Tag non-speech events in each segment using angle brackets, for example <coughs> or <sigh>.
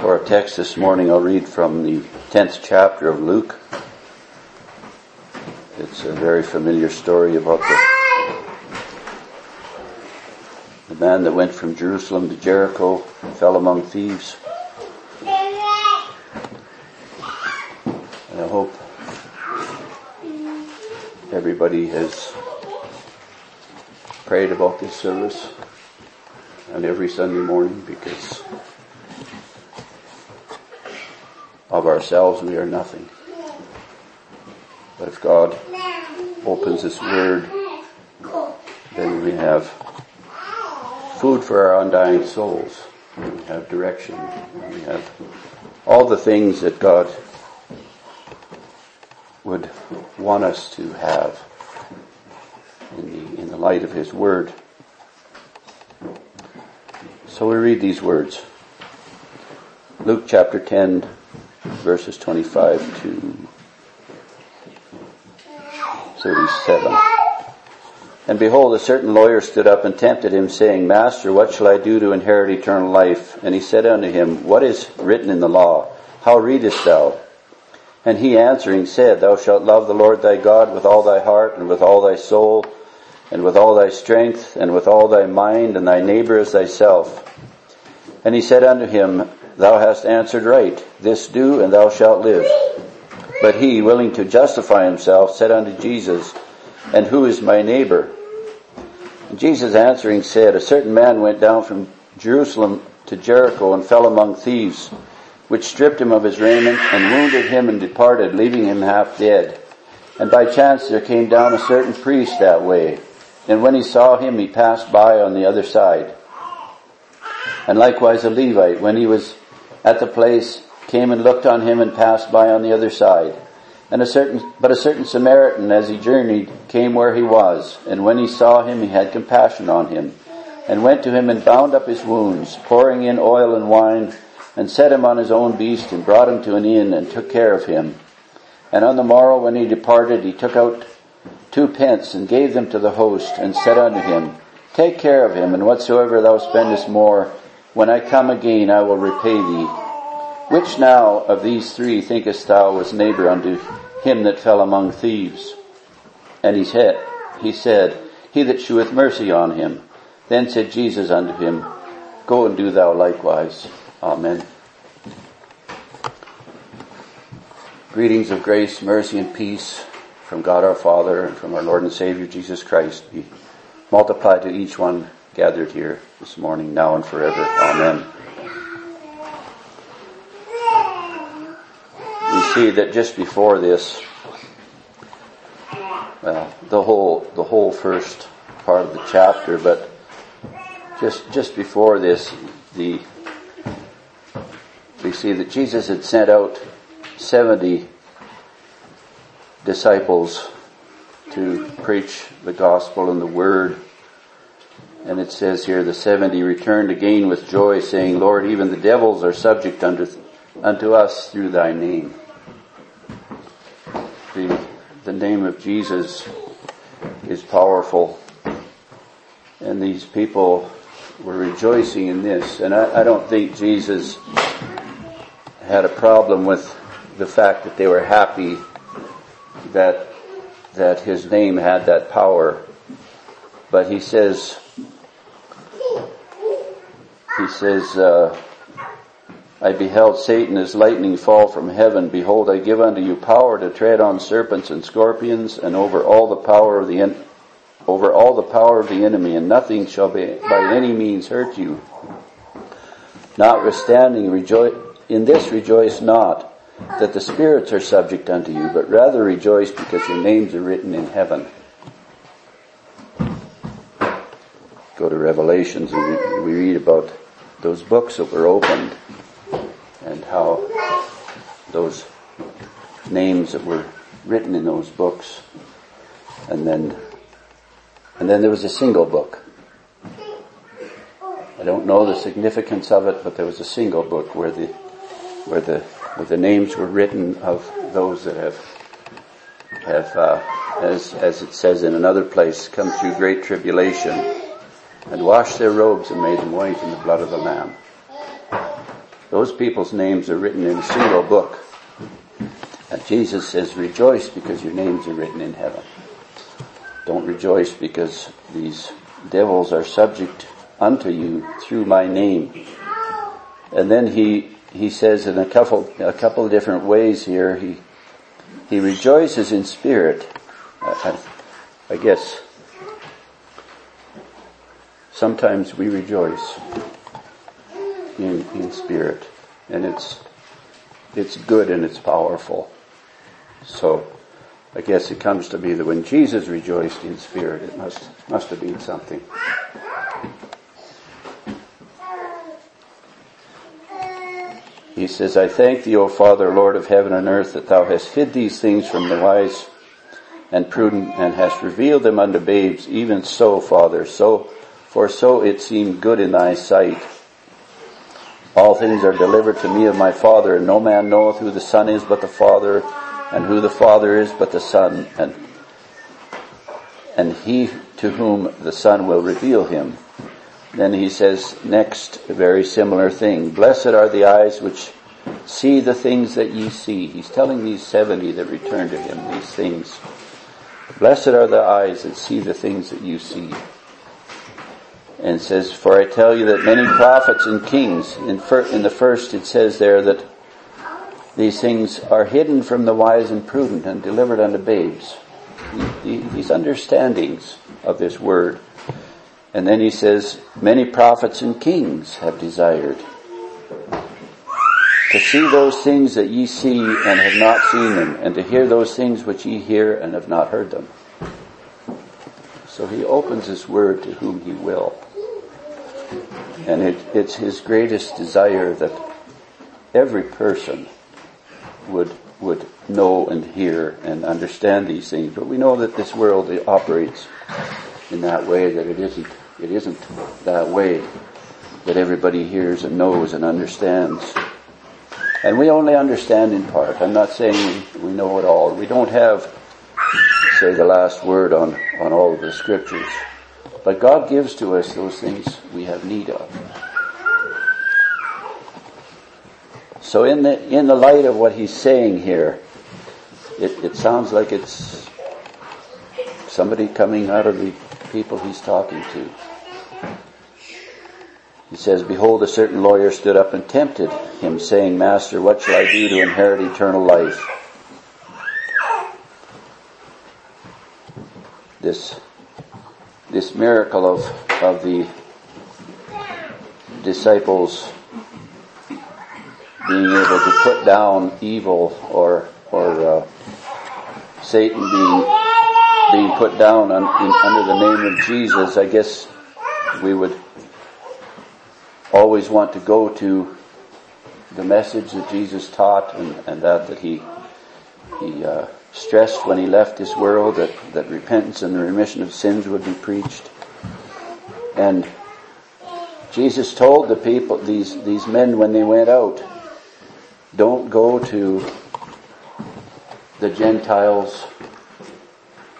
For our text this morning, I'll read from the 10th chapter of Luke. It's a very familiar story about the, the man that went from Jerusalem to Jericho and fell among thieves. And I hope everybody has prayed about this service and every Sunday morning because of ourselves we are nothing. But if God opens His Word, then we have food for our undying souls. We have direction. We have all the things that God would want us to have in the, in the light of His Word. So we read these words. Luke chapter 10 verses 25 to 37. And behold, a certain lawyer stood up and tempted him, saying, Master, what shall I do to inherit eternal life? And he said unto him, What is written in the law? How readest thou? And he answering said, Thou shalt love the Lord thy God with all thy heart, and with all thy soul, and with all thy strength, and with all thy mind, and thy neighbor as thyself. And he said unto him, Thou hast answered right. This do, and thou shalt live. But he, willing to justify himself, said unto Jesus, And who is my neighbor? And Jesus answering said, A certain man went down from Jerusalem to Jericho and fell among thieves, which stripped him of his raiment and wounded him and departed, leaving him half dead. And by chance there came down a certain priest that way. And when he saw him, he passed by on the other side. And likewise a Levite, when he was at the place, came and looked on him and passed by on the other side. And a certain, but a certain Samaritan, as he journeyed, came where he was, and when he saw him, he had compassion on him, and went to him and bound up his wounds, pouring in oil and wine, and set him on his own beast, and brought him to an inn, and took care of him. And on the morrow, when he departed, he took out two pence, and gave them to the host, and said unto him, Take care of him, and whatsoever thou spendest more, when I come again, I will repay thee. Which now of these three thinkest thou was neighbor unto him that fell among thieves? And he said, he said, he that sheweth mercy on him. Then said Jesus unto him, Go and do thou likewise. Amen. Greetings of grace, mercy, and peace from God our Father and from our Lord and Savior Jesus Christ be multiplied to each one gathered here this morning, now and forever. Amen. We see that just before this, well, the whole, the whole first part of the chapter, but just, just before this, the, we see that Jesus had sent out 70 disciples to preach the gospel and the word and it says here, the seventy returned again with joy, saying, Lord, even the devils are subject unto, unto us through thy name. The, the name of Jesus is powerful. And these people were rejoicing in this. And I, I don't think Jesus had a problem with the fact that they were happy that, that his name had that power. But he says, he says, uh, I beheld Satan as lightning fall from heaven. Behold, I give unto you power to tread on serpents and scorpions and over all the power of the en- over all the power of the enemy, and nothing shall be, by any means hurt you. Notwithstanding, rejoice, in this rejoice not that the spirits are subject unto you, but rather rejoice because your names are written in heaven. Go to Revelations and we read about those books that were opened and how those names that were written in those books. And then and then there was a single book. I don't know the significance of it but there was a single book where the where the where the names were written of those that have have uh, as as it says in another place come through great tribulation and washed their robes and made them white in the blood of the Lamb. those people's names are written in a single book. And Jesus says, rejoice because your names are written in heaven. Don't rejoice because these devils are subject unto you through my name. And then he, he says in a couple, a couple of different ways here, he, he rejoices in spirit. I, I, I guess sometimes we rejoice in, in spirit and it's, it's good and it's powerful. So I guess it comes to be that when Jesus rejoiced in spirit, it must, must have been something. He says, I thank thee, O Father, Lord of heaven and earth, that thou hast hid these things from the wise and prudent and hast revealed them unto babes, even so, Father, so, for so it seemed good in thy sight. All things are delivered to me of my Father, and no man knoweth who the Son is but the Father, and who the Father is but the Son, and, and he to whom the Son will reveal him. Then he says next a very similar thing. Blessed are the eyes which see the things that ye see. He's telling these 70 that return to him these things. Blessed are the eyes that see the things that you see. And says, for I tell you that many prophets and kings, in, fir- in the first it says there that these things are hidden from the wise and prudent and delivered unto babes. These understandings of this word and then he says, many prophets and kings have desired to see those things that ye see and have not seen them, and to hear those things which ye hear and have not heard them. So he opens his word to whom he will. And it, it's his greatest desire that every person would, would know and hear and understand these things. But we know that this world operates in that way that it isn't, it isn't that way that everybody hears and knows and understands. And we only understand in part. I'm not saying we, we know it all. We don't have, say, the last word on, on all of the scriptures. But God gives to us those things we have need of. So in the, in the light of what he's saying here, it, it sounds like it's somebody coming out of the people he's talking to. He says, Behold, a certain lawyer stood up and tempted him, saying, Master, what shall I do to inherit eternal life? This, this miracle of, of the disciples being able to put down evil or, or uh, Satan being being put down on, in, under the name of Jesus, I guess we would always want to go to the message that Jesus taught and, and that that he he uh, stressed when he left this world that, that repentance and the remission of sins would be preached. And Jesus told the people, these, these men when they went out, don't go to the Gentiles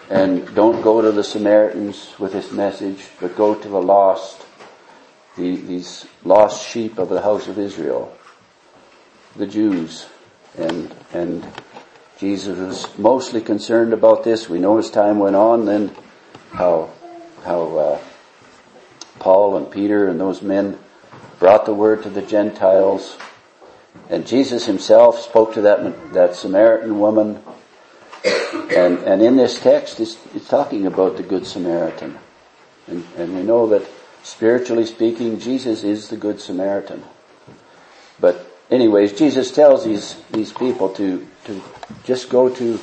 and don't go to the Samaritans with this message, but go to the lost, the, these lost sheep of the house of Israel, the Jews. And, and Jesus was mostly concerned about this. We know as time went on then how, how, uh, Paul and Peter and those men brought the word to the Gentiles. And Jesus himself spoke to that, that Samaritan woman and, and in this text, it's, it's talking about the Good Samaritan. And, and we know that spiritually speaking, Jesus is the Good Samaritan. But anyways, Jesus tells these, these people to, to just go to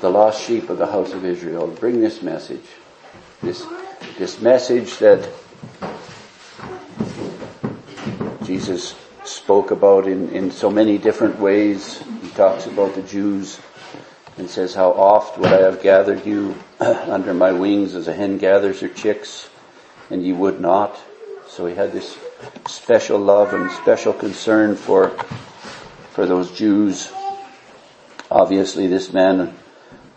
the lost sheep of the house of Israel, and bring this message. This, this message that Jesus spoke about in, in so many different ways. He talks about the Jews and says, How oft would I have gathered you <clears throat> under my wings as a hen gathers her chicks, and ye would not. So he had this special love and special concern for, for those Jews. Obviously this man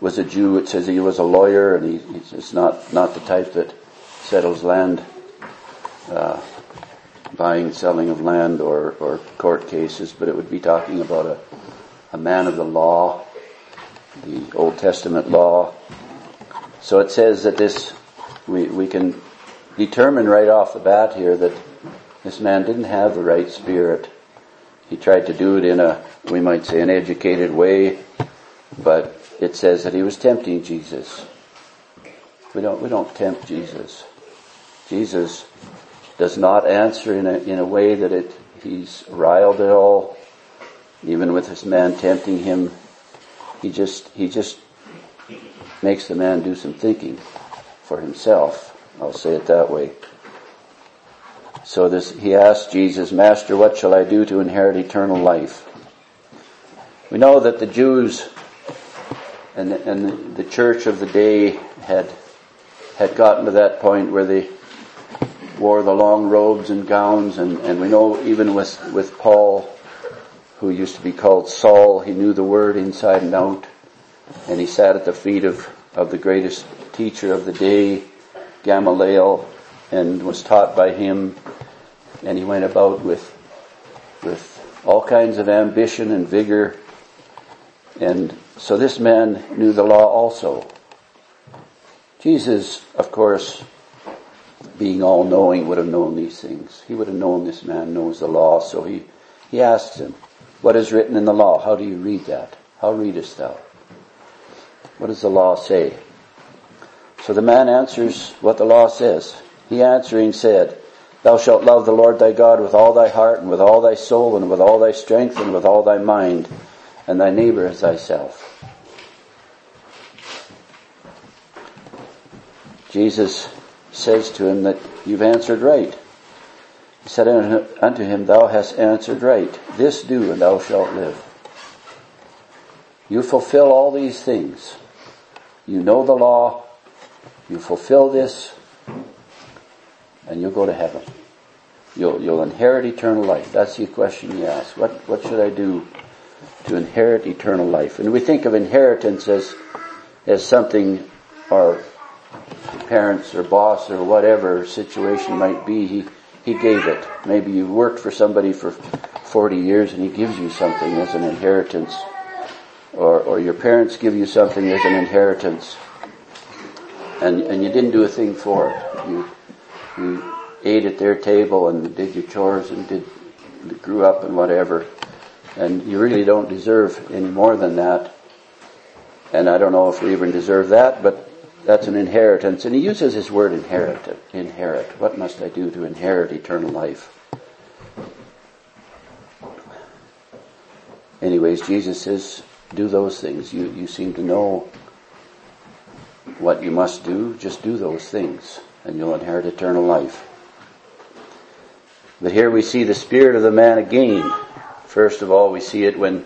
was a Jew. It says he was a lawyer and he, it's not, not the type that settles land, uh, buying, selling of land or, or court cases, but it would be talking about a, a man of the law, the Old Testament law. So it says that this, we, we can determine right off the bat here that this man didn't have the right spirit. He tried to do it in a, we might say, an educated way, but it says that he was tempting Jesus. We don't, we don't tempt Jesus. Jesus does not answer in a, in a way that it, he's riled at all. Even with this man tempting him, he just, he just makes the man do some thinking for himself. I'll say it that way. So this, he asked Jesus, Master, what shall I do to inherit eternal life? We know that the Jews and the, and the church of the day had, had gotten to that point where they wore the long robes and gowns and, and we know even with, with Paul, who used to be called Saul, he knew the word inside and out and he sat at the feet of, of the greatest teacher of the day, Gamaliel, and was taught by him and he went about with, with all kinds of ambition and vigor and so this man knew the law also. Jesus, of course, being all knowing, would have known these things. He would have known this man knows the law, so he, he asks him, What is written in the law? How do you read that? How readest thou? What does the law say? So the man answers what the law says. He answering said, Thou shalt love the Lord thy God with all thy heart and with all thy soul and with all thy strength and with all thy mind and thy neighbor as thyself. Jesus says to him that you've answered right. He said unto him, Thou hast answered right. This do, and thou shalt live. You fulfill all these things. You know the law. You fulfill this, and you'll go to heaven. You'll, you'll inherit eternal life. That's the question you ask. What, what should I do to inherit eternal life? And we think of inheritance as, as something our parents or boss or whatever situation might be, he, he gave it. Maybe you worked for somebody for 40 years and he gives you something as an inheritance. Or, or your parents give you something as an inheritance. And, and you didn't do a thing for it. You, you ate at their table and did your chores and did, grew up and whatever. And you really don't deserve any more than that. And I don't know if we even deserve that, but that's an inheritance. And he uses his word inherit. Inherit. What must I do to inherit eternal life? Anyways, Jesus says, do those things. You, you seem to know what you must do. Just do those things and you'll inherit eternal life. But here we see the spirit of the man again. First of all, we see it when,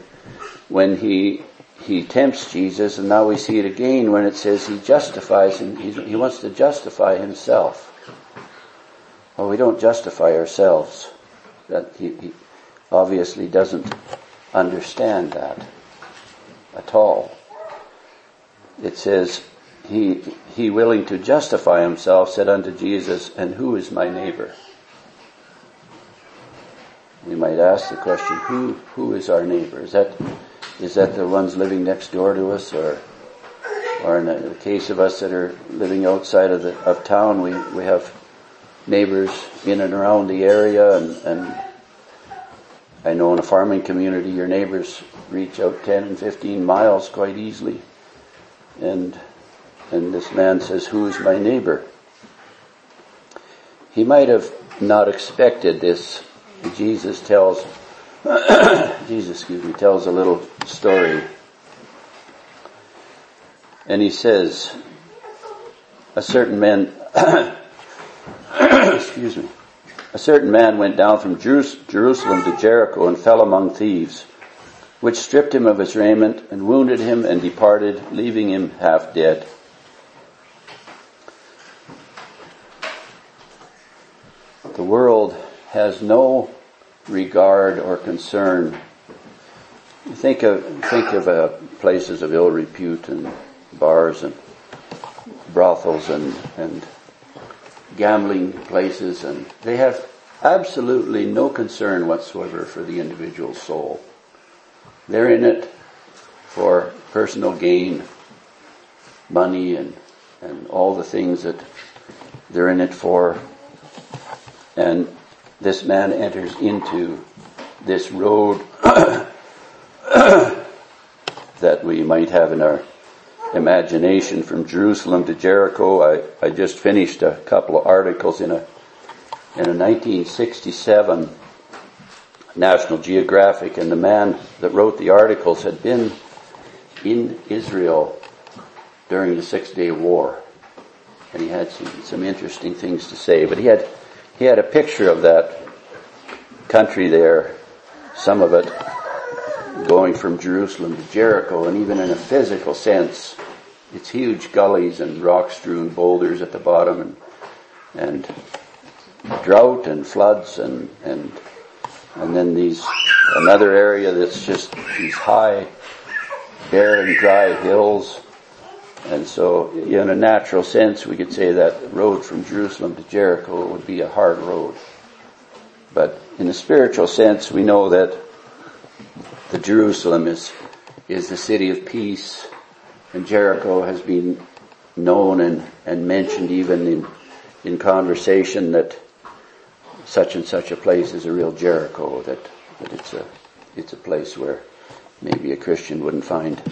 when he he tempts Jesus, and now we see it again when it says he justifies him. He wants to justify himself. Well, we don't justify ourselves. That he, he obviously doesn't understand that at all. It says he he willing to justify himself said unto Jesus, "And who is my neighbor?" We might ask the question, "Who who is our neighbor?" Is that is that the ones living next door to us or or in the case of us that are living outside of the of town we we have neighbors in and around the area and, and I know in a farming community your neighbors reach out 10 and 15 miles quite easily and and this man says who is my neighbor he might have not expected this Jesus tells <coughs> Jesus, excuse me, tells a little story. And he says, a certain man, <coughs> excuse me, a certain man went down from Jerusalem to Jericho and fell among thieves, which stripped him of his raiment and wounded him and departed, leaving him half dead. The world has no regard or concern. Think of think of uh, places of ill repute and bars and brothels and and gambling places, and they have absolutely no concern whatsoever for the individual soul. They're in it for personal gain, money and, and all the things that they're in it for. And this man enters into this road <coughs> that we might have in our imagination from Jerusalem to Jericho. I, I just finished a couple of articles in a in a 1967 National Geographic, and the man that wrote the articles had been in Israel during the Six Day War, and he had some, some interesting things to say. But he had he had a picture of that country there, some of it going from Jerusalem to Jericho, and even in a physical sense, it's huge gullies and rock-strewn boulders at the bottom, and and drought and floods, and and and then these another area that's just these high, bare and dry hills. And so, in a natural sense, we could say that the road from Jerusalem to Jericho would be a hard road. But in a spiritual sense, we know that the Jerusalem is, is the city of peace, and Jericho has been known and, and mentioned even in, in conversation that such and such a place is a real Jericho, that, that it's a, it's a place where maybe a Christian wouldn't find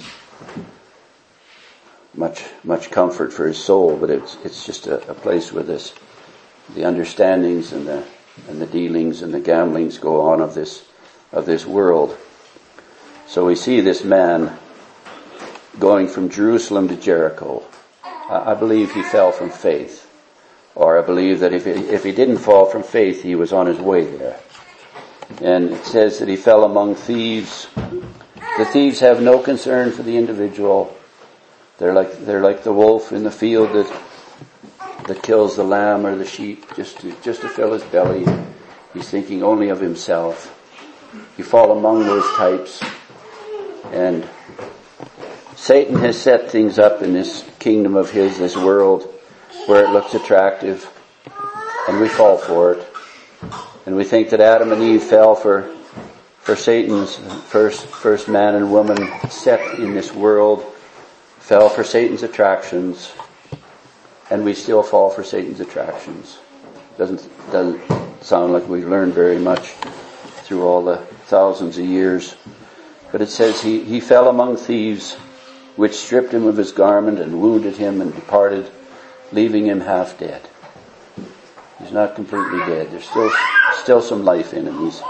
much, much comfort for his soul, but it's, it's just a, a place where this, the understandings and the, and the dealings and the gamblings go on of this, of this world. So we see this man going from Jerusalem to Jericho. I believe he fell from faith. Or I believe that if he, if he didn't fall from faith, he was on his way there. And it says that he fell among thieves. The thieves have no concern for the individual. They're like, they're like the wolf in the field that, that kills the lamb or the sheep just to, just to fill his belly. He's thinking only of himself. You fall among those types. And Satan has set things up in this kingdom of his, this world, where it looks attractive, and we fall for it. And we think that Adam and Eve fell for, for Satan's first, first man and woman set in this world, fell for Satan's attractions, and we still fall for Satan's attractions. Doesn't, doesn't sound like we've learned very much through all the thousands of years. But it says he, he fell among thieves, which stripped him of his garment and wounded him and departed, leaving him half dead. He's not completely dead. There's still, still some life in him. He's,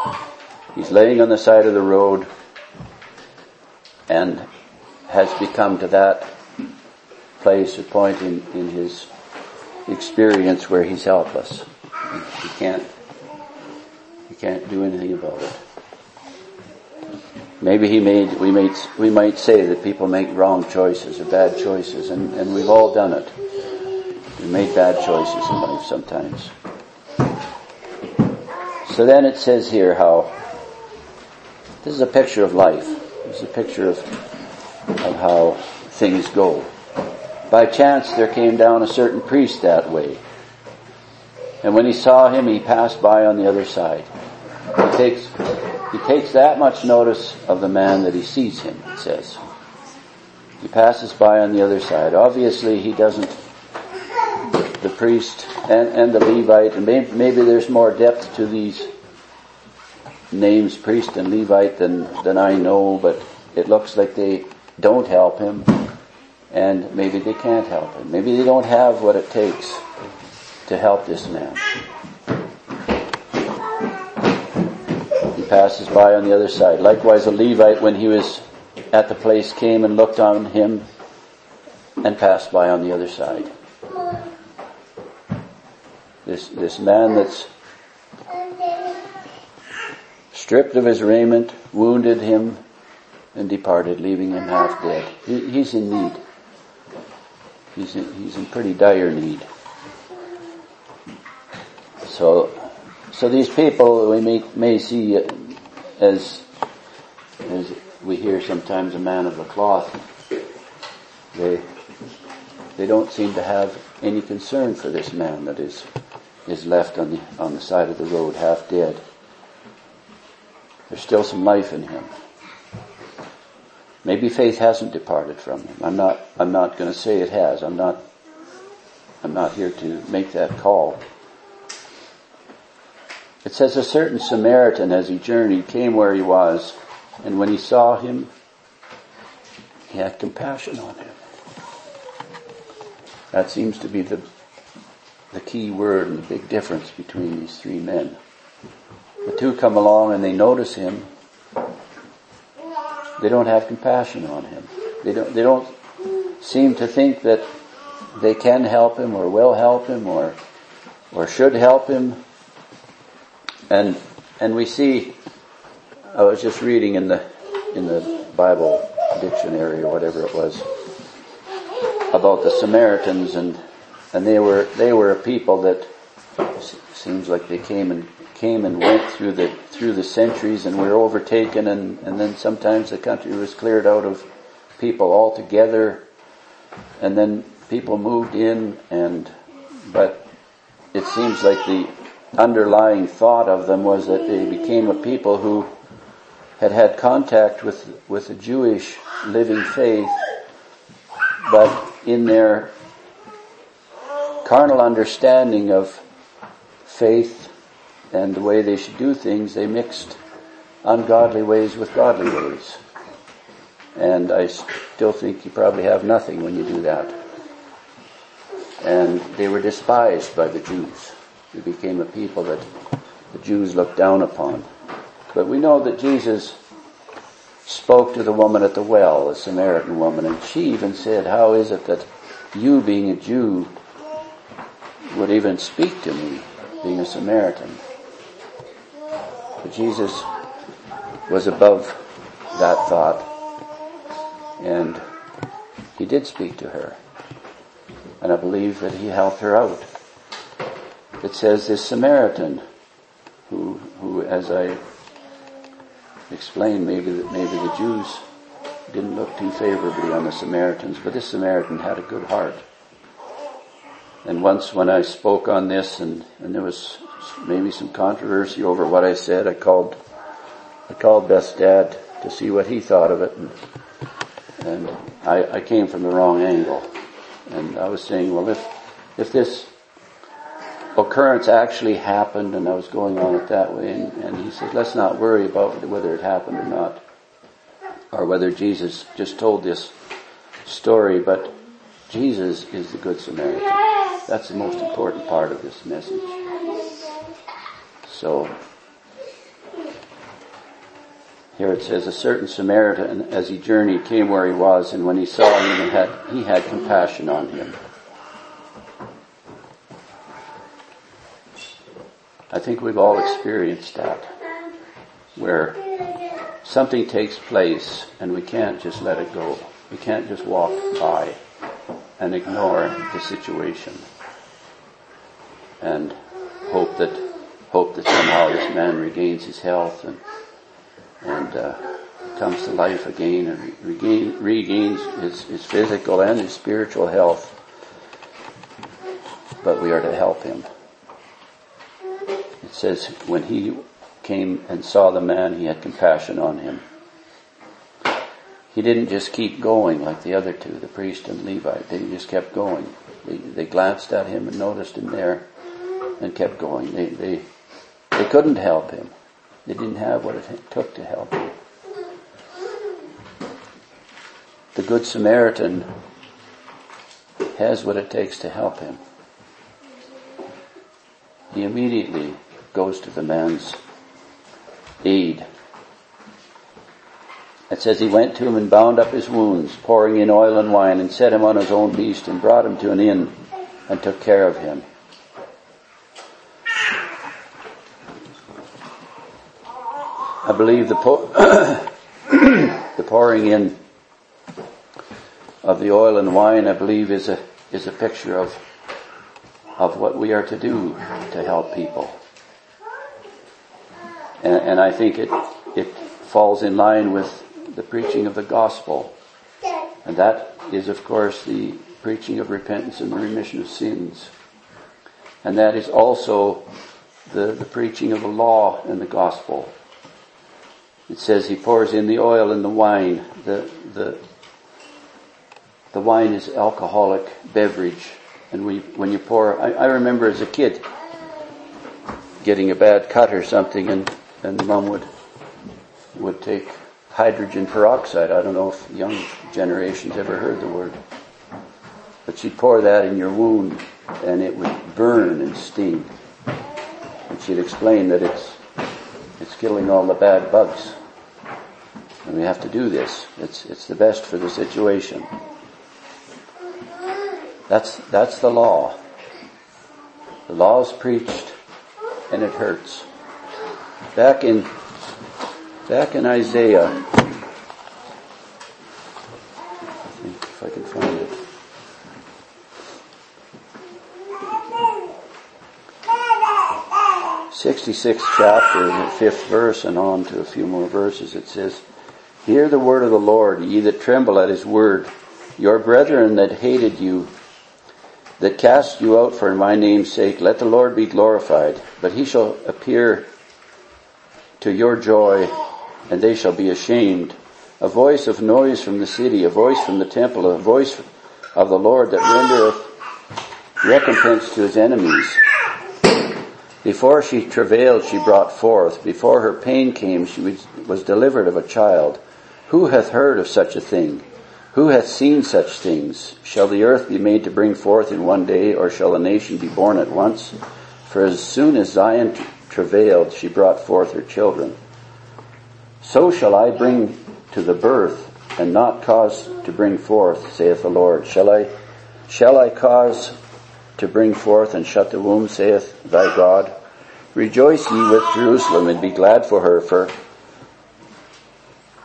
he's laying on the side of the road and has become to that place or point in, in his experience where he's helpless. He, can't, he can't do anything about it. Maybe he made, we might, we might say that people make wrong choices or bad choices and, and we've all done it. We made bad choices in life sometimes. So then it says here how, this is a picture of life. This is a picture of how things go. By chance there came down a certain priest that way. And when he saw him, he passed by on the other side. He takes he takes that much notice of the man that he sees him, it says. He passes by on the other side. Obviously he doesn't, the priest and, and the Levite, and maybe, maybe there's more depth to these names, priest and Levite, than, than I know, but it looks like they don't help him, and maybe they can't help him. Maybe they don't have what it takes to help this man. He passes by on the other side. Likewise, a Levite, when he was at the place, came and looked on him and passed by on the other side. This, this man that's stripped of his raiment, wounded him, and departed, leaving him half dead. He, he's in need. He's in, he's in pretty dire need. So, so these people we may, may see as as we hear sometimes a man of the cloth, they they don't seem to have any concern for this man that is is left on the, on the side of the road, half dead. There's still some life in him. Maybe faith hasn't departed from him. I'm not, I'm not going to say it has. I'm not, I'm not here to make that call. It says a certain Samaritan as he journeyed came where he was and when he saw him, he had compassion on him. That seems to be the, the key word and the big difference between these three men. The two come along and they notice him. They don't have compassion on him. They don't, they don't seem to think that they can help him or will help him or, or should help him. And, and we see, I was just reading in the, in the Bible dictionary or whatever it was about the Samaritans and, and they were, they were a people that seems like they came and came and went through the through the centuries and we were overtaken and, and then sometimes the country was cleared out of people altogether. And then people moved in and but it seems like the underlying thought of them was that they became a people who had had contact with with the Jewish living faith but in their carnal understanding of faith and the way they should do things, they mixed ungodly ways with godly ways. And I still think you probably have nothing when you do that. And they were despised by the Jews. They became a people that the Jews looked down upon. But we know that Jesus spoke to the woman at the well, the Samaritan woman, and she even said, how is it that you being a Jew would even speak to me, being a Samaritan? But Jesus was above that thought and he did speak to her. And I believe that he helped her out. It says this Samaritan who, who as I explained, maybe that maybe the Jews didn't look too favorably on the Samaritans, but this Samaritan had a good heart. And once when I spoke on this and, and there was maybe some controversy over what I said. I called, I called Beth's dad to see what he thought of it, and, and I, I came from the wrong angle. And I was saying, well, if if this occurrence actually happened, and I was going on it that way, and, and he said, let's not worry about whether it happened or not, or whether Jesus just told this story, but Jesus is the Good Samaritan. That's the most important part of this message. So, here it says, a certain Samaritan, as he journeyed, came where he was, and when he saw him, he had, he had compassion on him. I think we've all experienced that, where something takes place and we can't just let it go. We can't just walk by and ignore the situation and hope that hope that somehow this man regains his health and and uh, comes to life again and regain, regains his, his physical and his spiritual health. But we are to help him. It says when he came and saw the man, he had compassion on him. He didn't just keep going like the other two, the priest and Levite. They just kept going. They, they glanced at him and noticed him there and kept going. They, they they couldn't help him. They didn't have what it took to help him. The Good Samaritan has what it takes to help him. He immediately goes to the man's aid. It says he went to him and bound up his wounds, pouring in oil and wine, and set him on his own beast, and brought him to an inn, and took care of him. I believe the, <coughs> the pouring in of the oil and wine, I believe, is a is a picture of of what we are to do to help people, and, and I think it it falls in line with the preaching of the gospel, and that is, of course, the preaching of repentance and the remission of sins. And that is also the, the preaching of the law and the gospel. It says he pours in the oil and the wine. The, the, the wine is alcoholic beverage. And we, when you pour, I, I remember as a kid getting a bad cut or something and, and mom would, would take hydrogen peroxide. I don't know if young generations ever heard the word. But she'd pour that in your wound and it would burn and sting. And she'd explain that it's, it's killing all the bad bugs. And we have to do this. It's, it's the best for the situation. That's, that's the law. The law is preached and it hurts. Back in, back in Isaiah, I think if I can find it. 66th chapter, the fifth verse, and on to a few more verses, it says, Hear the word of the Lord, ye that tremble at his word. Your brethren that hated you, that cast you out for my name's sake, let the Lord be glorified. But he shall appear to your joy, and they shall be ashamed. A voice of noise from the city, a voice from the temple, a voice of the Lord that rendereth recompense to his enemies. Before she travailed, she brought forth. Before her pain came, she was delivered of a child. Who hath heard of such a thing? Who hath seen such things? Shall the earth be made to bring forth in one day, or shall a nation be born at once? For as soon as Zion travailed, she brought forth her children. So shall I bring to the birth, and not cause to bring forth, saith the Lord. Shall I, shall I cause to bring forth and shut the womb, saith thy God? Rejoice ye with Jerusalem, and be glad for her, for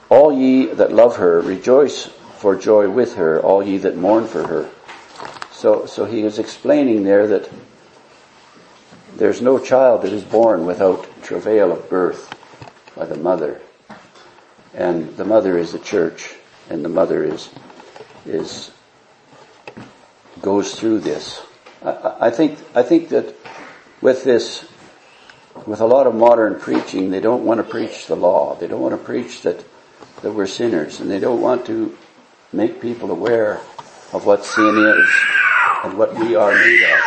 all ye that love her, rejoice for joy with her, all ye that mourn for her. So, so he is explaining there that there's no child that is born without travail of birth by the mother. And the mother is the church, and the mother is, is, goes through this. I, I think, I think that with this, with a lot of modern preaching, they don't want to preach the law. They don't want to preach that, that we're sinners, and they don't want to make people aware of what sin is and what we are made of.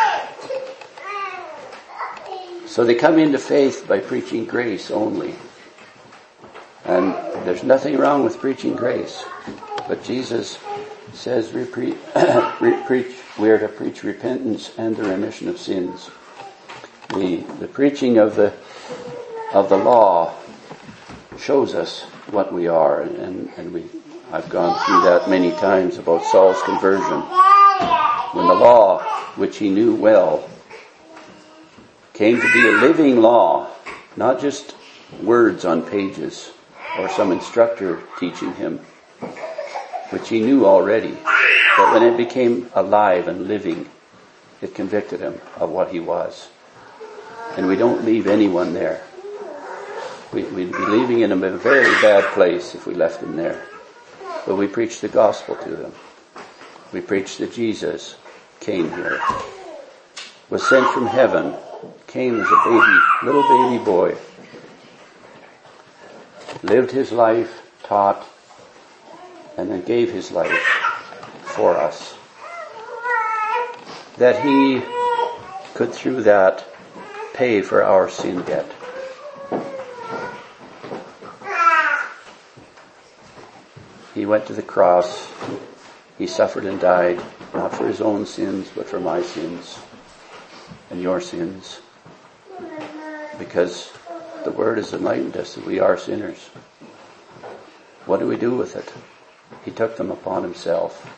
So they come into faith by preaching grace only. And there's nothing wrong with preaching grace. But Jesus says we pre- <clears throat> preach, we are to preach repentance and the remission of sins. The, the preaching of the, of the law shows us what we are and, and we I've gone through that many times about Saul's conversion. When the law, which he knew well, came to be a living law, not just words on pages or some instructor teaching him, which he knew already. But when it became alive and living, it convicted him of what he was. And we don't leave anyone there. We, would be leaving him in a very bad place if we left them there. But we preach the gospel to them. We preach that Jesus came here, was sent from heaven, came as a baby, little baby boy, lived his life, taught, and then gave his life for us. That he could through that pay for our sin debt. He went to the cross. He suffered and died, not for his own sins, but for my sins and your sins. Because the Word has enlightened us that we are sinners. What do we do with it? He took them upon himself.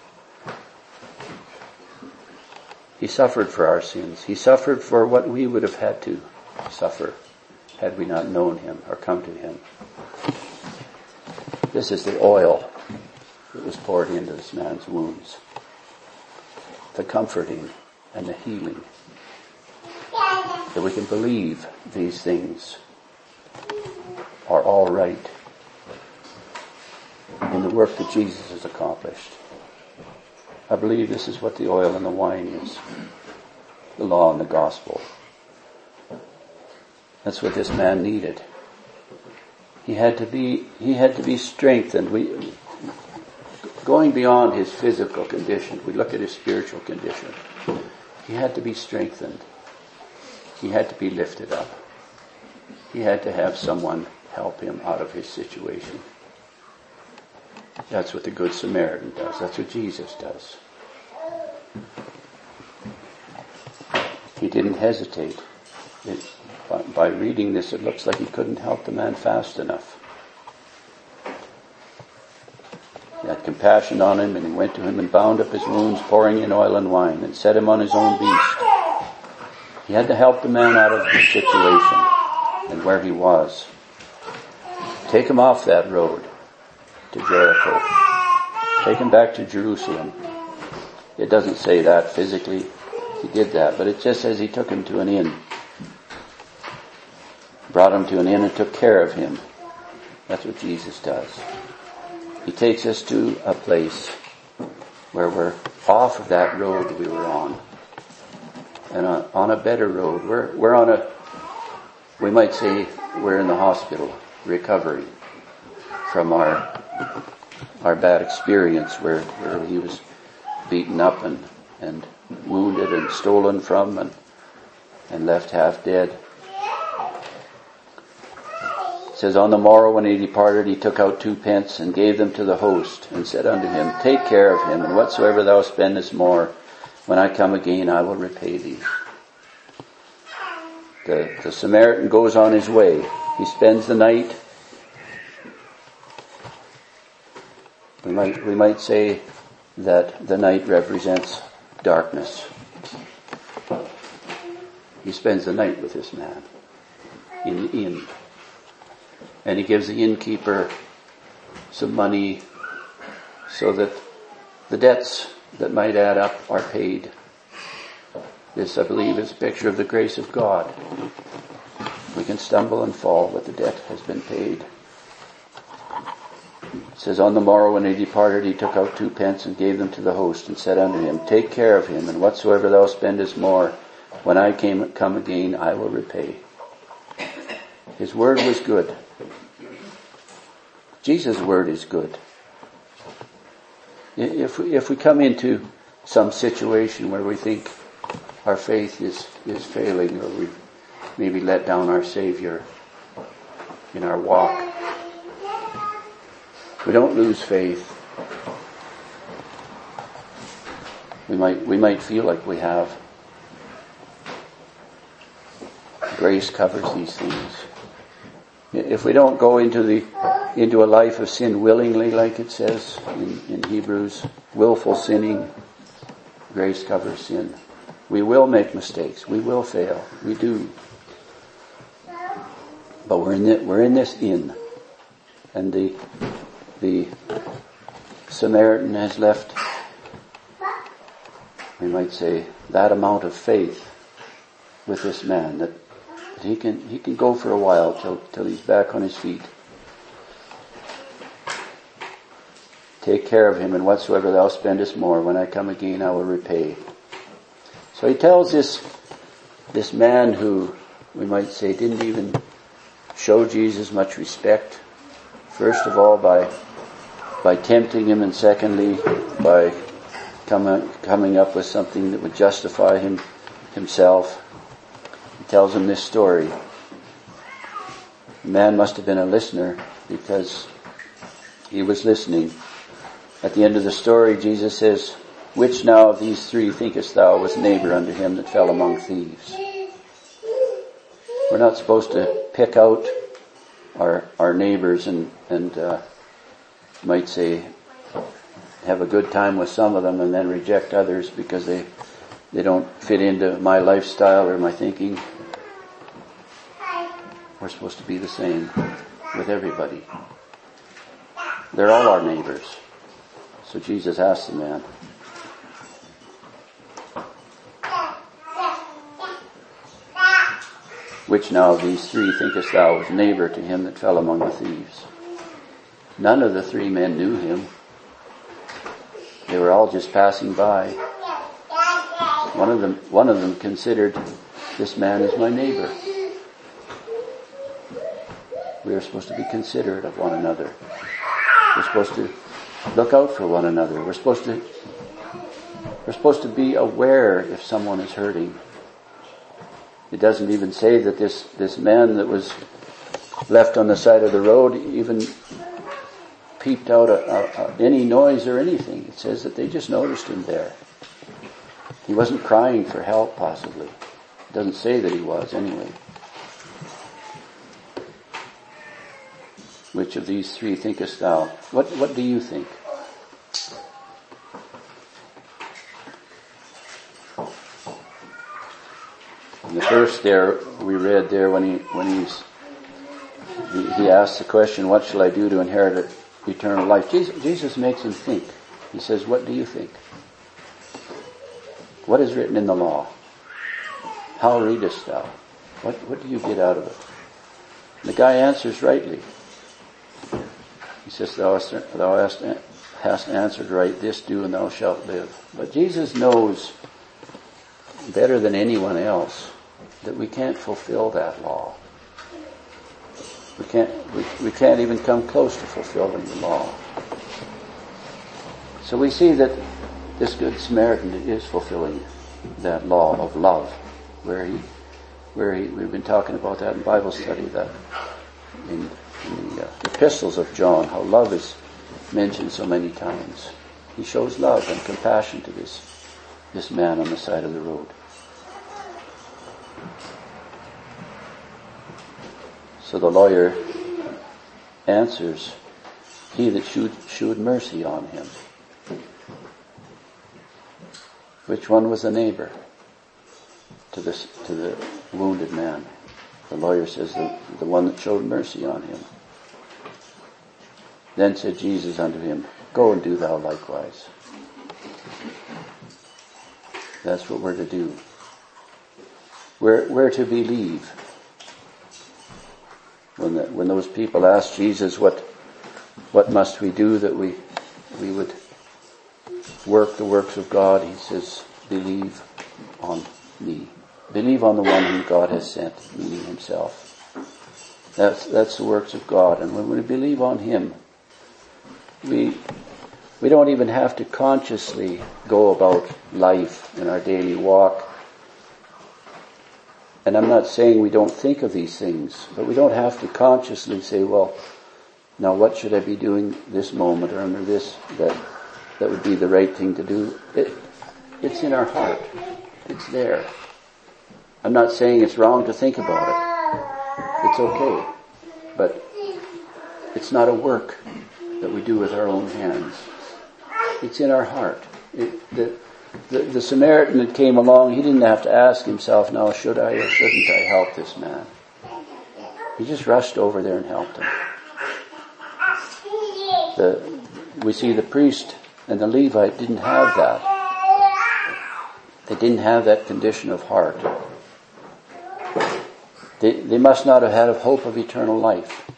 He suffered for our sins. He suffered for what we would have had to suffer had we not known him or come to him. This is the oil that was poured into this man's wounds. The comforting and the healing. That we can believe these things are all right in the work that Jesus has accomplished. I believe this is what the oil and the wine is. the law and the gospel. That's what this man needed. He had to be, he had to be strengthened. We, going beyond his physical condition, we look at his spiritual condition. He had to be strengthened. He had to be lifted up. He had to have someone help him out of his situation. That's what the Good Samaritan does. That's what Jesus does. He didn't hesitate. It, by, by reading this, it looks like he couldn't help the man fast enough. He had compassion on him and he went to him and bound up his wounds, pouring in oil and wine, and set him on his own beast. He had to help the man out of the situation and where he was. Take him off that road to Jericho. Take him back to Jerusalem. It doesn't say that physically. He did that, but it just says he took him to an inn. Brought him to an inn and took care of him. That's what Jesus does. He takes us to a place where we're off of that road we were on and on a better road. We're, we're on a, we might say we're in the hospital recovering from our, our bad experience where, where he was beaten up and, and wounded and stolen from and, and left half dead says, On the morrow when he departed, he took out two pence and gave them to the host and said unto him, Take care of him, and whatsoever thou spendest more, when I come again, I will repay thee. The, the Samaritan goes on his way. He spends the night. We might, we might say that the night represents darkness. He spends the night with this man in the inn and he gives the innkeeper some money so that the debts that might add up are paid. This, I believe, is a picture of the grace of God. We can stumble and fall, but the debt has been paid. It says, On the morrow when he departed, he took out two pence and gave them to the host and said unto him, Take care of him, and whatsoever thou spendest more, when I came, come again, I will repay. His word was good. Jesus' word is good. If we, if we come into some situation where we think our faith is, is failing or we maybe let down our Savior in our walk, we don't lose faith. We might, we might feel like we have. Grace covers these things. If we don't go into the into a life of sin willingly, like it says in, in Hebrews, willful sinning, grace covers sin. We will make mistakes. We will fail. We do. But we're in the, we're in this inn, and the the Samaritan has left. We might say that amount of faith with this man that, that he can he can go for a while till till he's back on his feet. Take care of him, and whatsoever thou spendest more, when I come again, I will repay. So he tells this, this man who we might say didn't even show Jesus much respect, first of all by, by tempting him, and secondly by coming, coming up with something that would justify him himself. Tells him this story. The man must have been a listener because he was listening. At the end of the story, Jesus says, Which now of these three thinkest thou was neighbor unto him that fell among thieves? We're not supposed to pick out our, our neighbors and, and, uh, might say, have a good time with some of them and then reject others because they, they don't fit into my lifestyle or my thinking. We're supposed to be the same with everybody. They're all our neighbors. So Jesus asked the man, Which now of these three thinkest thou was neighbor to him that fell among the thieves? None of the three men knew him. They were all just passing by. One of them, one of them considered this man is my neighbor. We are supposed to be considerate of one another. We're supposed to look out for one another. We're supposed to, we're supposed to be aware if someone is hurting. It doesn't even say that this, this man that was left on the side of the road even peeped out a, a, a, any noise or anything. It says that they just noticed him there. He wasn't crying for help, possibly. It doesn't say that he was, anyway. Which of these three thinkest thou? What, what do you think? In the first there, we read there when he, when he's, he, he asks the question, what shall I do to inherit eternal life? Jesus, Jesus makes him think. He says, what do you think? What is written in the law? How readest thou? What, what do you get out of it? The guy answers rightly. He says, thou hast, thou hast, answered right, this do and thou shalt live. But Jesus knows better than anyone else that we can't fulfill that law. We can't, we, we can't even come close to fulfilling the law. So we see that this Good Samaritan is fulfilling that law of love, where he, where he, we've been talking about that in Bible study, that in the uh, epistles of John, how love is mentioned so many times. He shows love and compassion to this, this man on the side of the road. So the lawyer answers, he that shewed, shewed mercy on him. Which one was the neighbor to this, to the wounded man? The lawyer says the, the one that showed mercy on him. Then said Jesus unto him, Go and do thou likewise. That's what we're to do. We're, we're to believe. When, the, when those people asked Jesus, what, what must we do that we, we would work the works of God, he says, believe on me. Believe on the one whom God has sent, meaning himself. That's, that's the works of God. And when we believe on him, we, we don't even have to consciously go about life in our daily walk. And I'm not saying we don't think of these things, but we don't have to consciously say, well, now what should I be doing this moment or under this that that would be the right thing to do? It, it's in our heart. It's there. I'm not saying it's wrong to think about it. It's okay. But it's not a work that we do with our own hands. It's in our heart. It, the, the, the Samaritan that came along, he didn't have to ask himself, now should I or shouldn't I help this man? He just rushed over there and helped him. The, we see the priest and the Levite didn't have that. They didn't have that condition of heart. They, they must not have had a hope of eternal life.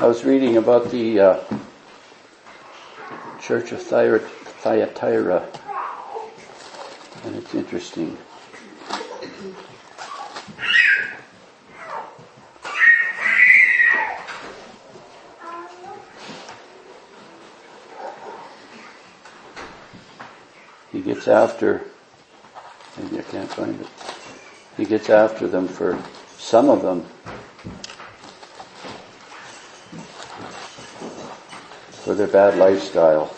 I was reading about the uh, Church of Thyatira, and it's interesting. He gets after, maybe I can't find it. He gets after them for some of them for their bad lifestyle.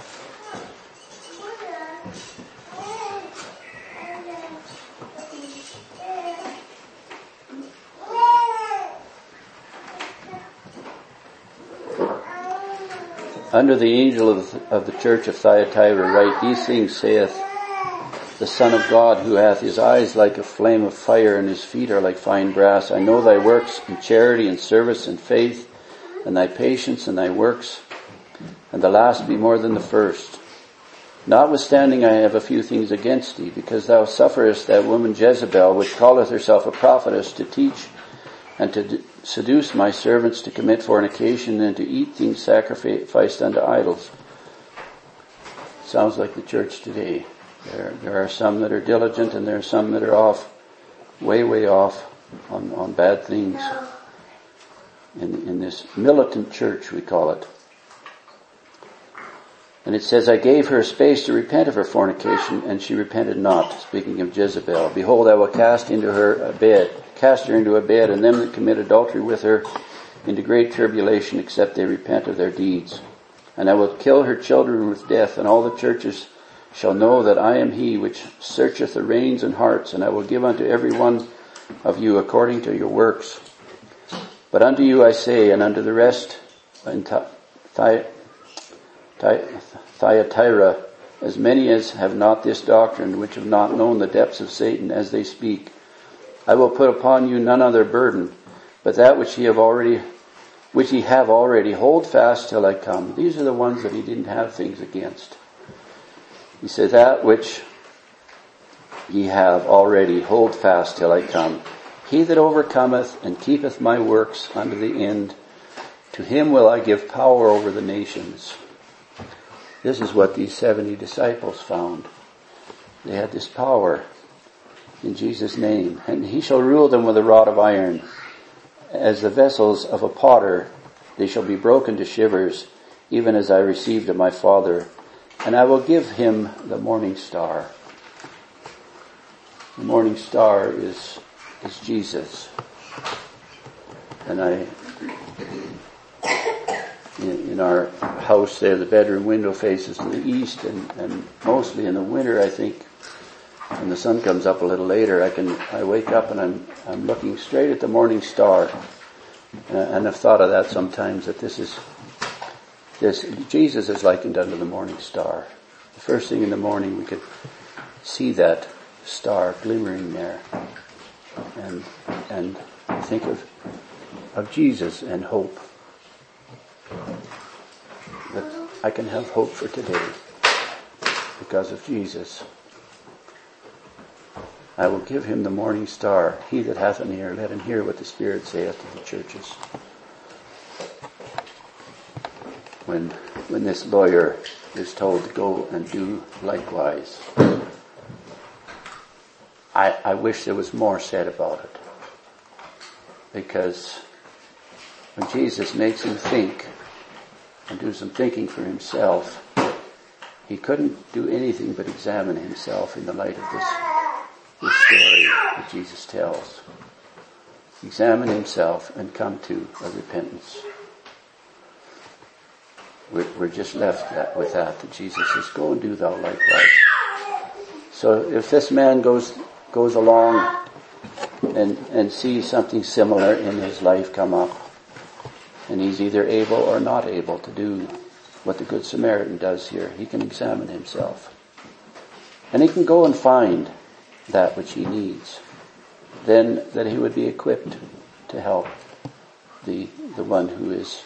Under the angel of of the church of Thyatira write, These things saith the Son of God, who hath his eyes like a flame of fire and his feet are like fine brass. I know thy works in charity and service and faith and thy patience and thy works, and the last be more than the first. Notwithstanding I have a few things against thee, because thou sufferest that woman Jezebel, which calleth herself a prophetess, to teach and to seduce my servants to commit fornication and to eat things sacrificed unto idols. Sounds like the church today. There, there are some that are diligent and there are some that are off, way, way off on, on bad things. In, in this militant church, we call it. And it says, I gave her space to repent of her fornication, and she repented not. Speaking of Jezebel, behold, I will cast into her a bed, cast her into a bed, and them that commit adultery with her into great tribulation, except they repent of their deeds. And I will kill her children with death, and all the churches shall know that I am he which searcheth the reins and hearts, and I will give unto every one of you according to your works. But unto you I say, and unto the rest in Thyatira, as many as have not this doctrine, which have not known the depths of Satan as they speak, I will put upon you none other burden, but that which ye have already, which ye have already, hold fast till I come. These are the ones that he didn't have things against. He said, that which ye have already, hold fast till I come. He that overcometh and keepeth my works unto the end, to him will I give power over the nations. This is what these 70 disciples found. They had this power in Jesus' name. And he shall rule them with a rod of iron. As the vessels of a potter, they shall be broken to shivers, even as I received of my Father. And I will give him the morning star. The morning star is, is Jesus. And I, in, in, our house there, the bedroom window faces to the east and, and mostly in the winter, I think, when the sun comes up a little later, I can, I wake up and I'm, I'm looking straight at the morning star. And, and I've thought of that sometimes that this is, this, Jesus is likened unto the morning star. The first thing in the morning we could see that star glimmering there and, and think of, of Jesus and hope. That I can have hope for today because of Jesus. I will give him the morning star. He that hath an ear, let him hear what the Spirit saith to the churches. When, when this lawyer is told to go and do likewise, I, I wish there was more said about it. Because when Jesus makes him think and do some thinking for himself, he couldn't do anything but examine himself in the light of this the story that Jesus tells. Examine himself and come to a repentance. We're, just left that, with that, that Jesus says, go and do thou likewise. So if this man goes, goes along and, and sees something similar in his life come up, and he's either able or not able to do what the Good Samaritan does here, he can examine himself. And he can go and find that which he needs, then that he would be equipped to help the, the one who is,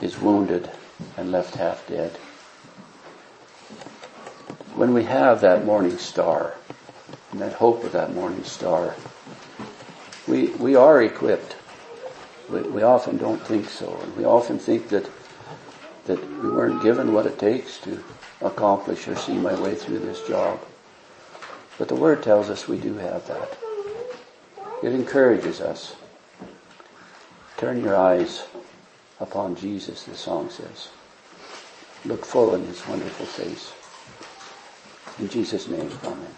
is wounded and left half dead. When we have that morning star, and that hope of that morning star, we, we are equipped. We, we often don't think so, and we often think that that we weren't given what it takes to accomplish or see my way through this job. But the Word tells us we do have that. It encourages us. Turn your eyes upon Jesus, the song says. Look full in His wonderful face. In Jesus' name, Amen.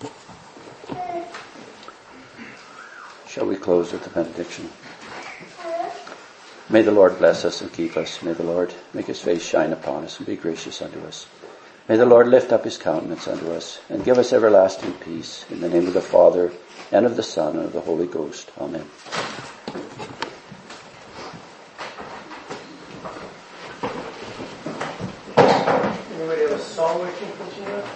Shall we close with the benediction? May the Lord bless us and keep us. May the Lord make His face shine upon us and be gracious unto us. May the Lord lift up his countenance unto us and give us everlasting peace in the name of the Father and of the Son and of the Holy Ghost. Amen. Anybody have a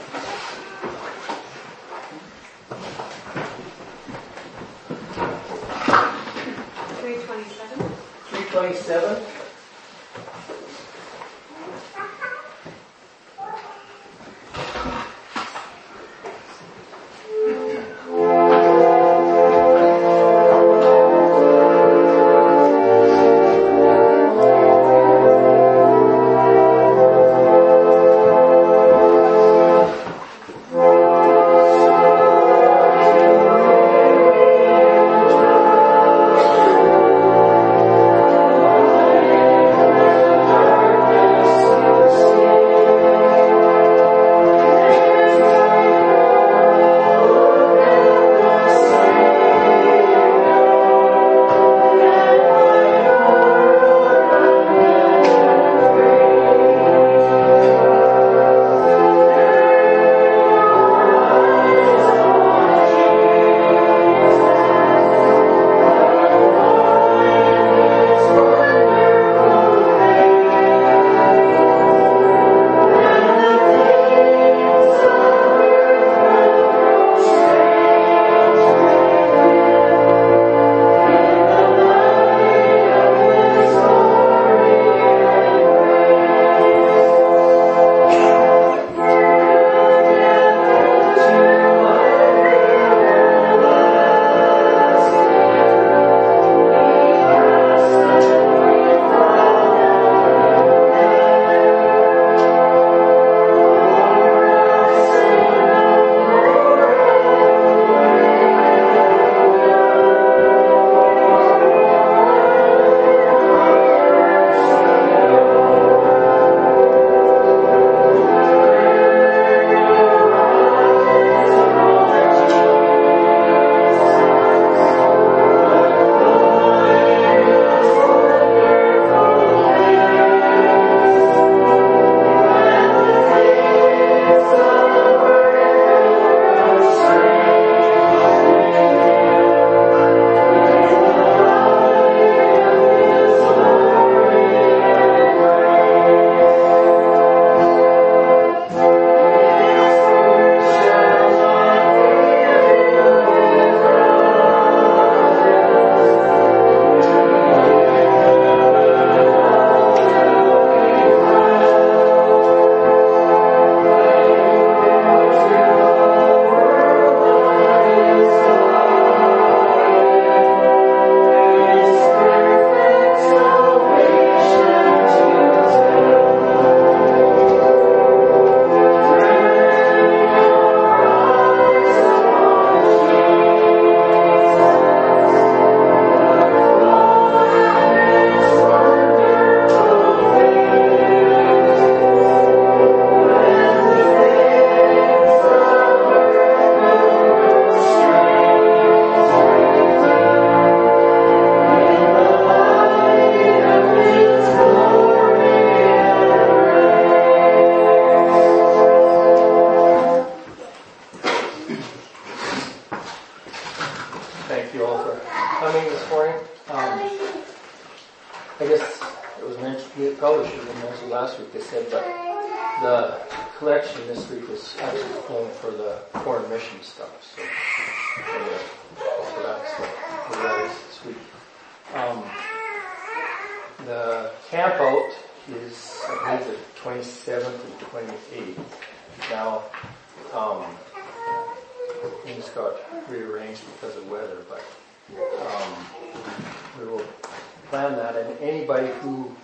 anybody who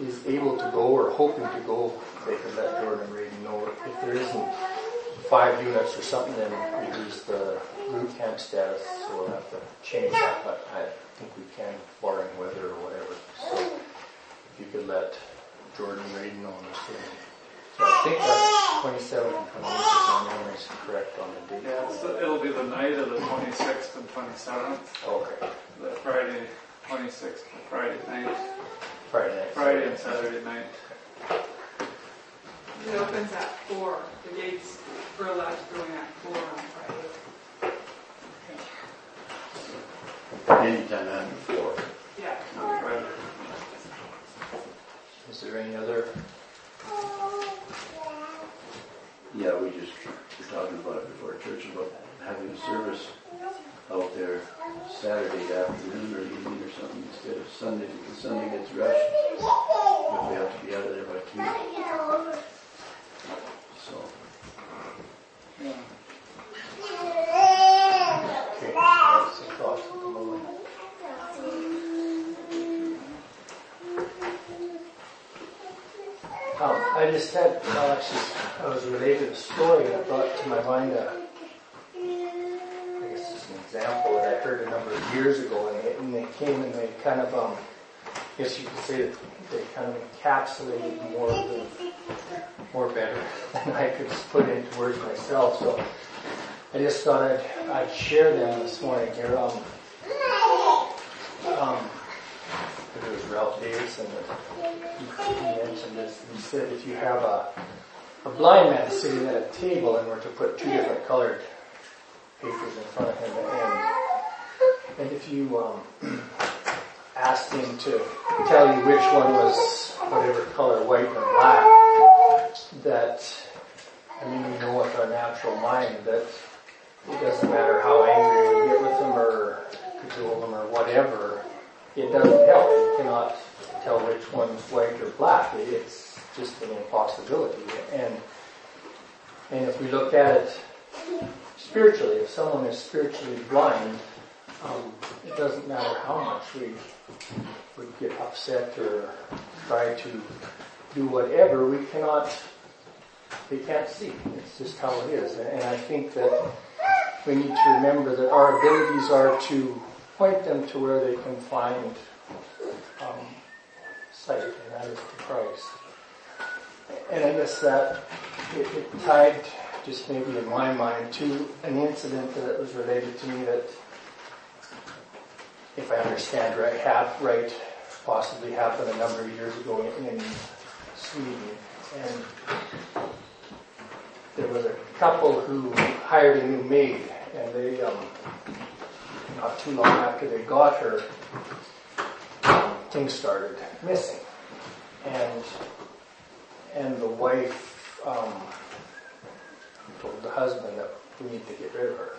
is able to go or hoping to go, they can let Jordan and know. If there isn't five units or something, then we lose the group camp status, so we'll have to change that, but I think we can, barring weather or whatever. So if you could let Jordan and know on the same. So I think that's twenty-seventh and twenty-eighth, if my memory is correct on the date. Yeah, so it'll be the night of the 26th and 27th, Okay, the Friday 26th, Friday night, Friday night. Friday and Saturday night. It opens at four. The gates are allowed to go in at four on Friday. Anytime after four. Yeah. Friday. Is there any other Yeah, we just were talking about it before church about having a service out there Saturday afternoon or evening or something instead of Sunday because Sunday gets rushed. But we have to be out of there by two. So, Yeah. Okay. Um, I just had, well, actually, I was related a story that brought to my mind a, years ago, and they, and they came and they kind of, um, I guess you could say they kind of encapsulated more of the, more better <laughs> than I could put into words myself. So I just thought I'd, I'd share them this morning here. Um, um, it was Ralph Davidson that he, he mentioned this. He said if you have a, a blind man sitting at a table and were to put two different colored papers in front of him and, and if you um, <clears throat> asked him to tell you which one was whatever color, white or black, that, I mean, we know with our natural mind that it doesn't matter how angry we get with them or cajole them or whatever, it doesn't help. You cannot tell which one's white or black. It's just an impossibility. And and if we look at it spiritually, if someone is spiritually blind, um, it doesn't matter how much we would get upset or try to do whatever, we cannot, they can't see. It's just how it is. And I think that we need to remember that our abilities are to point them to where they can find um, sight, and that is Christ. And I guess that it, it tied, just maybe in my mind, to an incident that was related to me that, if I understand right, hap, right, possibly happened a number of years ago in, in Sweden. And there was a couple who hired a new maid, and they, um, not too long after they got her, um, things started missing. And, and the wife, um, told the husband that we need to get rid of her,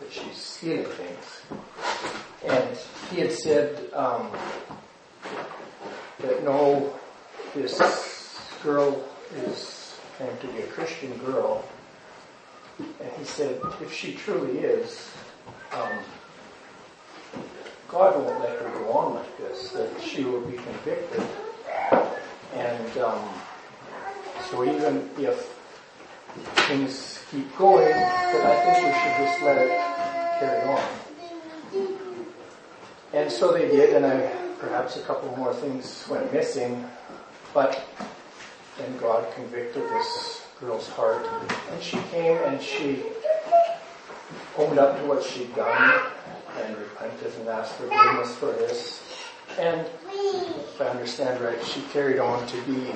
that she's stealing things. And he had said, um, that no, this girl is claimed to be a Christian girl. And he said, if she truly is, um, God won't let her go on like this, that she will be convicted. And um, so even if things keep going, that I think we should just let it carry on. And so they did, and I, perhaps a couple more things went missing, but then God convicted this girl's heart, and she came and she owned up to what she'd done and repented and asked forgiveness for this. And if I understand right, she carried on to be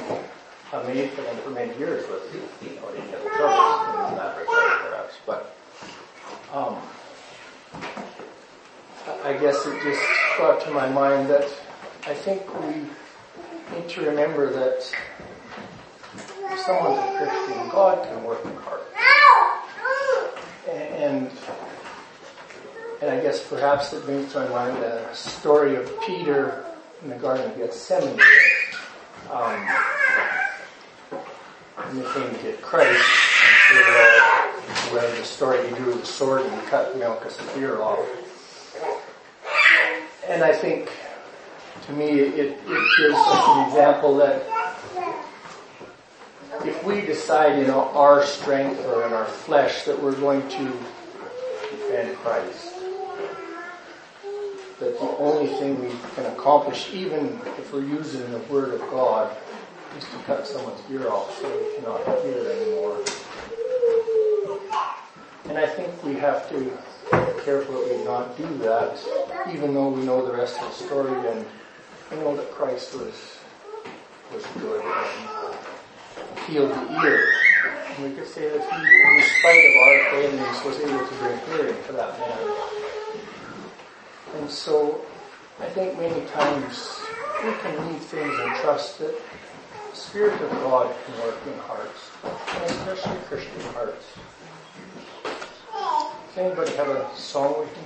a maid for them for many years with you know, any other troubles in that regard perhaps. But um, I guess it just brought to my mind that I think we need to remember that if someone's a Christian, God can work in hearts. And and I guess perhaps it brings to my mind the story of Peter in the Garden of Gethsemane. Um, when they came to get Christ, sure they read the story. He drew with the sword and cut Malchus' ear off. And I think, to me, it, it gives us an example that if we decide in our strength or in our flesh that we're going to defend Christ, that the only thing we can accomplish, even if we're using the Word of God, is to cut someone's ear off so they cannot hear anymore. And I think we have to careful that we not do that, even though we know the rest of the story and we know that Christ was was good and healed the ear. And we could say that he, in spite of our failings, was able to bring hearing to that man. And so I think many times we can leave things and trust that the Spirit of God can work in hearts, and especially Christian hearts. Does anybody have a song we can